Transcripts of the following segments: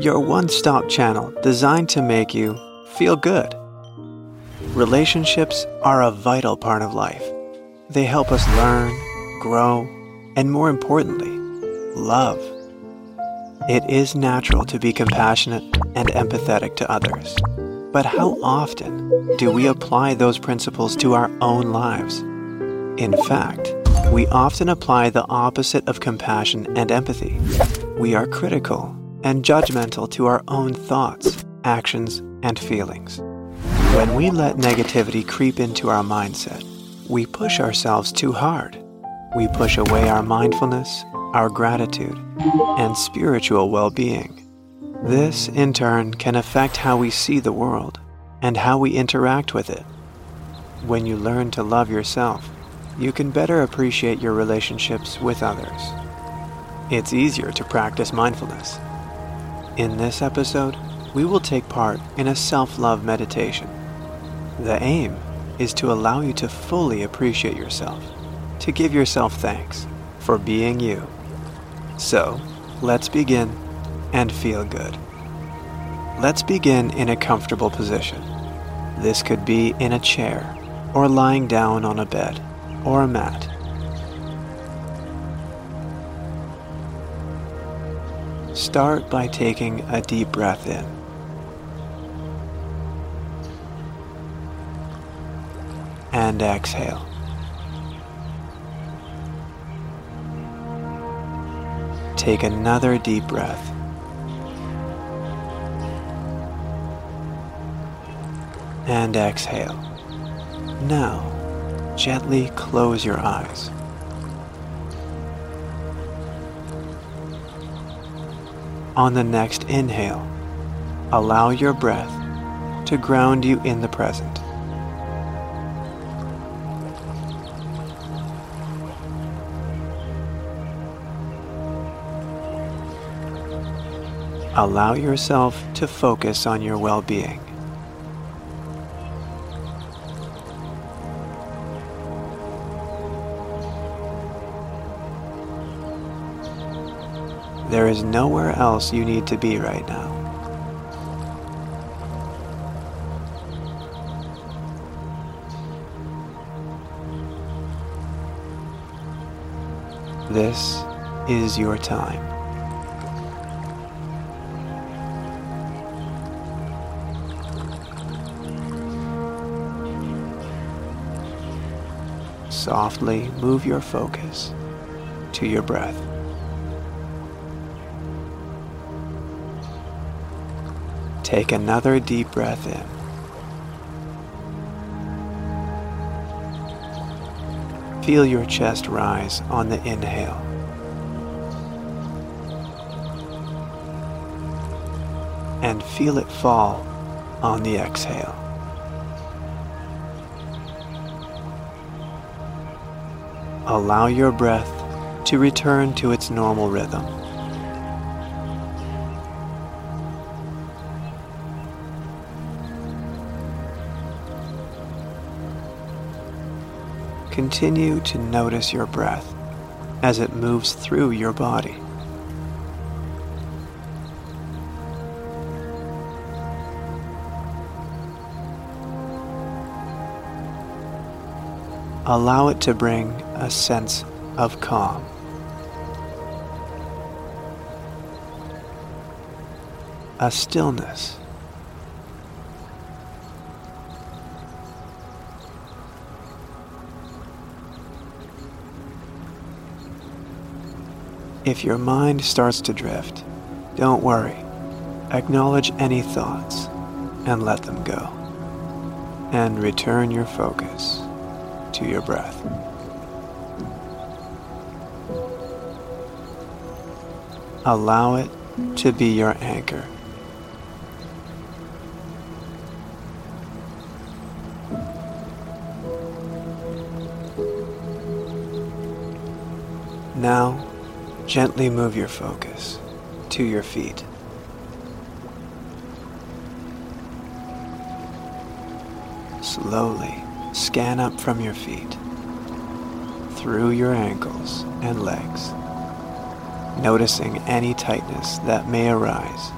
your one stop channel designed to make you feel good. Relationships are a vital part of life. They help us learn, grow, and more importantly, love. It is natural to be compassionate and empathetic to others. But how often do we apply those principles to our own lives? In fact, we often apply the opposite of compassion and empathy. We are critical and judgmental to our own thoughts, actions, and feelings. When we let negativity creep into our mindset, we push ourselves too hard. We push away our mindfulness, our gratitude, and spiritual well being. This, in turn, can affect how we see the world and how we interact with it. When you learn to love yourself, you can better appreciate your relationships with others. It's easier to practice mindfulness. In this episode, we will take part in a self love meditation. The aim is to allow you to fully appreciate yourself, to give yourself thanks for being you. So, let's begin and feel good. Let's begin in a comfortable position. This could be in a chair, or lying down on a bed, or a mat. Start by taking a deep breath in. And exhale. Take another deep breath. And exhale. Now, gently close your eyes. On the next inhale, allow your breath to ground you in the present. Allow yourself to focus on your well being. There is nowhere else you need to be right now. This is your time. Softly move your focus to your breath. Take another deep breath in. Feel your chest rise on the inhale. And feel it fall on the exhale. Allow your breath to return to its normal rhythm. Continue to notice your breath as it moves through your body. Allow it to bring a sense of calm. A stillness. If your mind starts to drift, don't worry. Acknowledge any thoughts and let them go. And return your focus to your breath. Allow it to be your anchor. Now, gently move your focus to your feet. Slowly scan up from your feet, through your ankles and legs, noticing any tightness that may arise.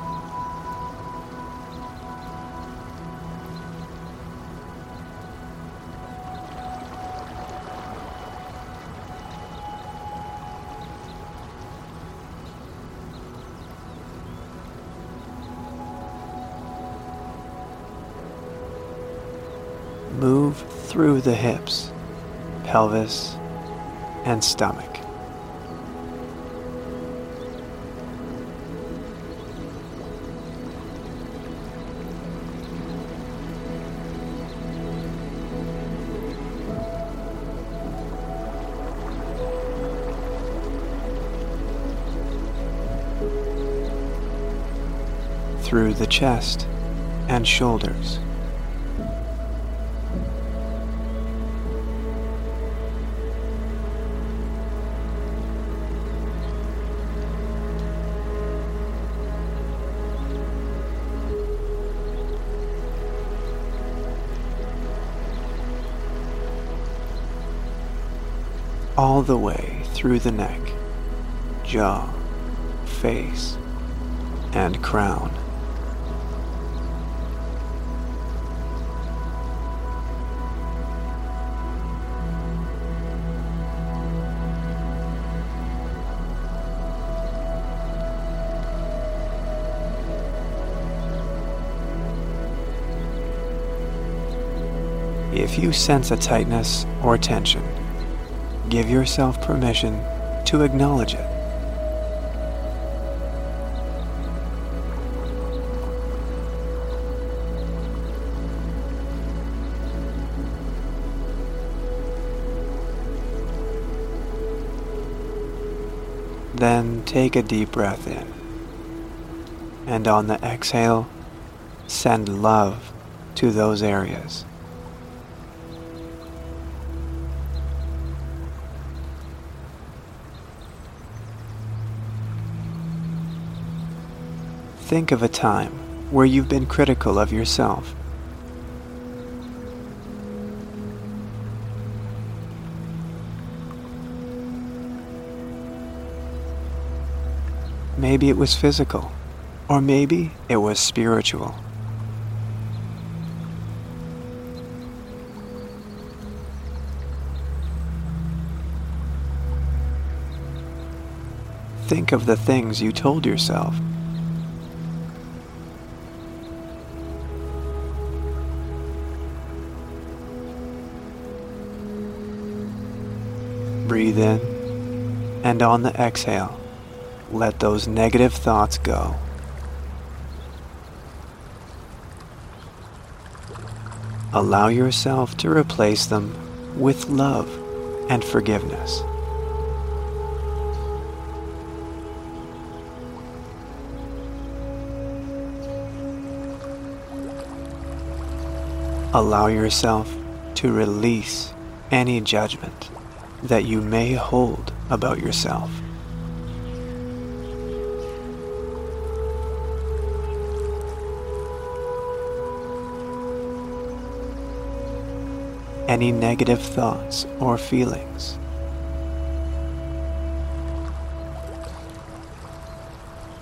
Through the hips, pelvis, and stomach. Through the chest and shoulders. The way through the neck, jaw, face, and crown. If you sense a tightness or tension, give yourself permission to acknowledge it. Then take a deep breath in. And on the exhale, send love to those areas. Think of a time where you've been critical of yourself. Maybe it was physical, or maybe it was spiritual. Think of the things you told yourself in, and on the exhale, let those negative thoughts go. Allow yourself to replace them with love and forgiveness. Allow yourself to release any judgment that you may hold about yourself. Any negative thoughts or feelings.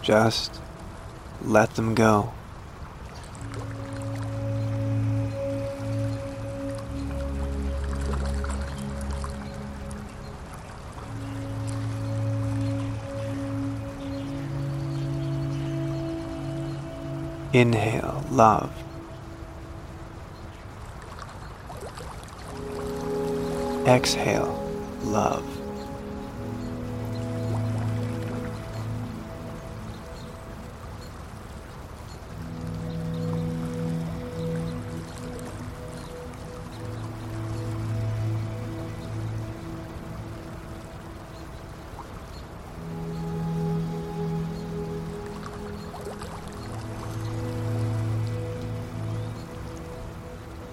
Just let them go. Inhale love. Exhale love.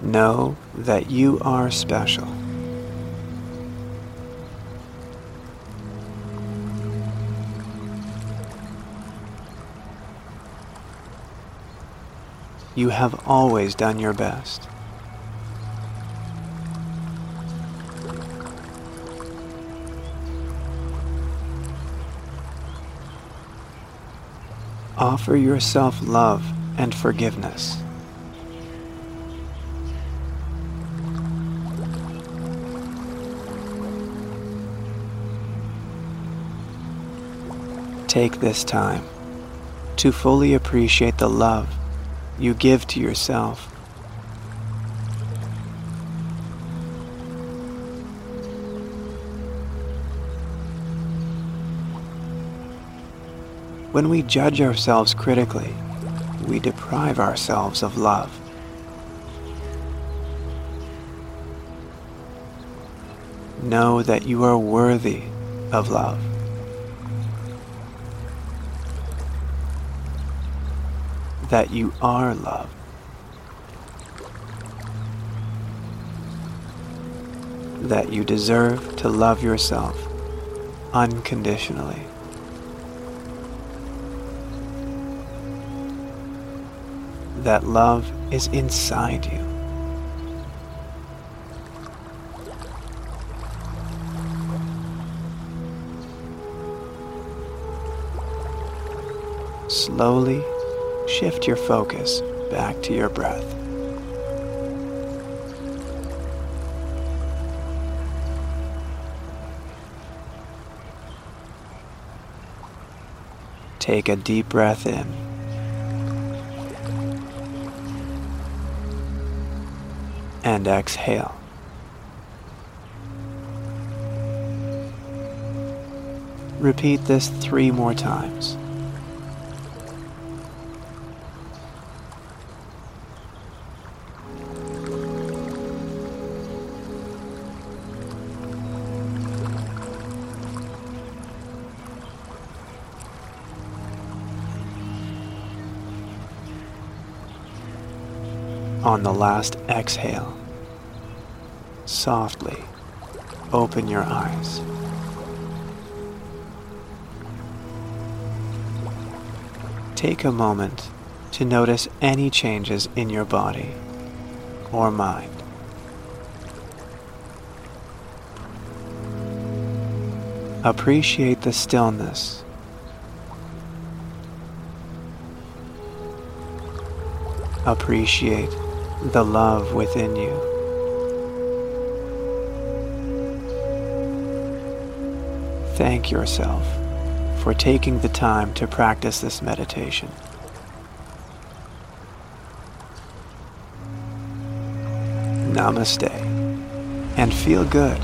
Know that you are special. You have always done your best. Offer yourself love and forgiveness. Take this time to fully appreciate the love you give to yourself. When we judge ourselves critically, we deprive ourselves of love. Know that you are worthy of love. That you are love. That you deserve to love yourself unconditionally. that love is inside you. Slowly shift your focus back to your breath. Take a deep breath in. and exhale. Repeat this three more times. On the last exhale, softly open your eyes. Take a moment to notice any changes in your body or mind. Appreciate the stillness. Appreciate the love within you. Thank yourself for taking the time to practice this meditation. Namaste and feel good.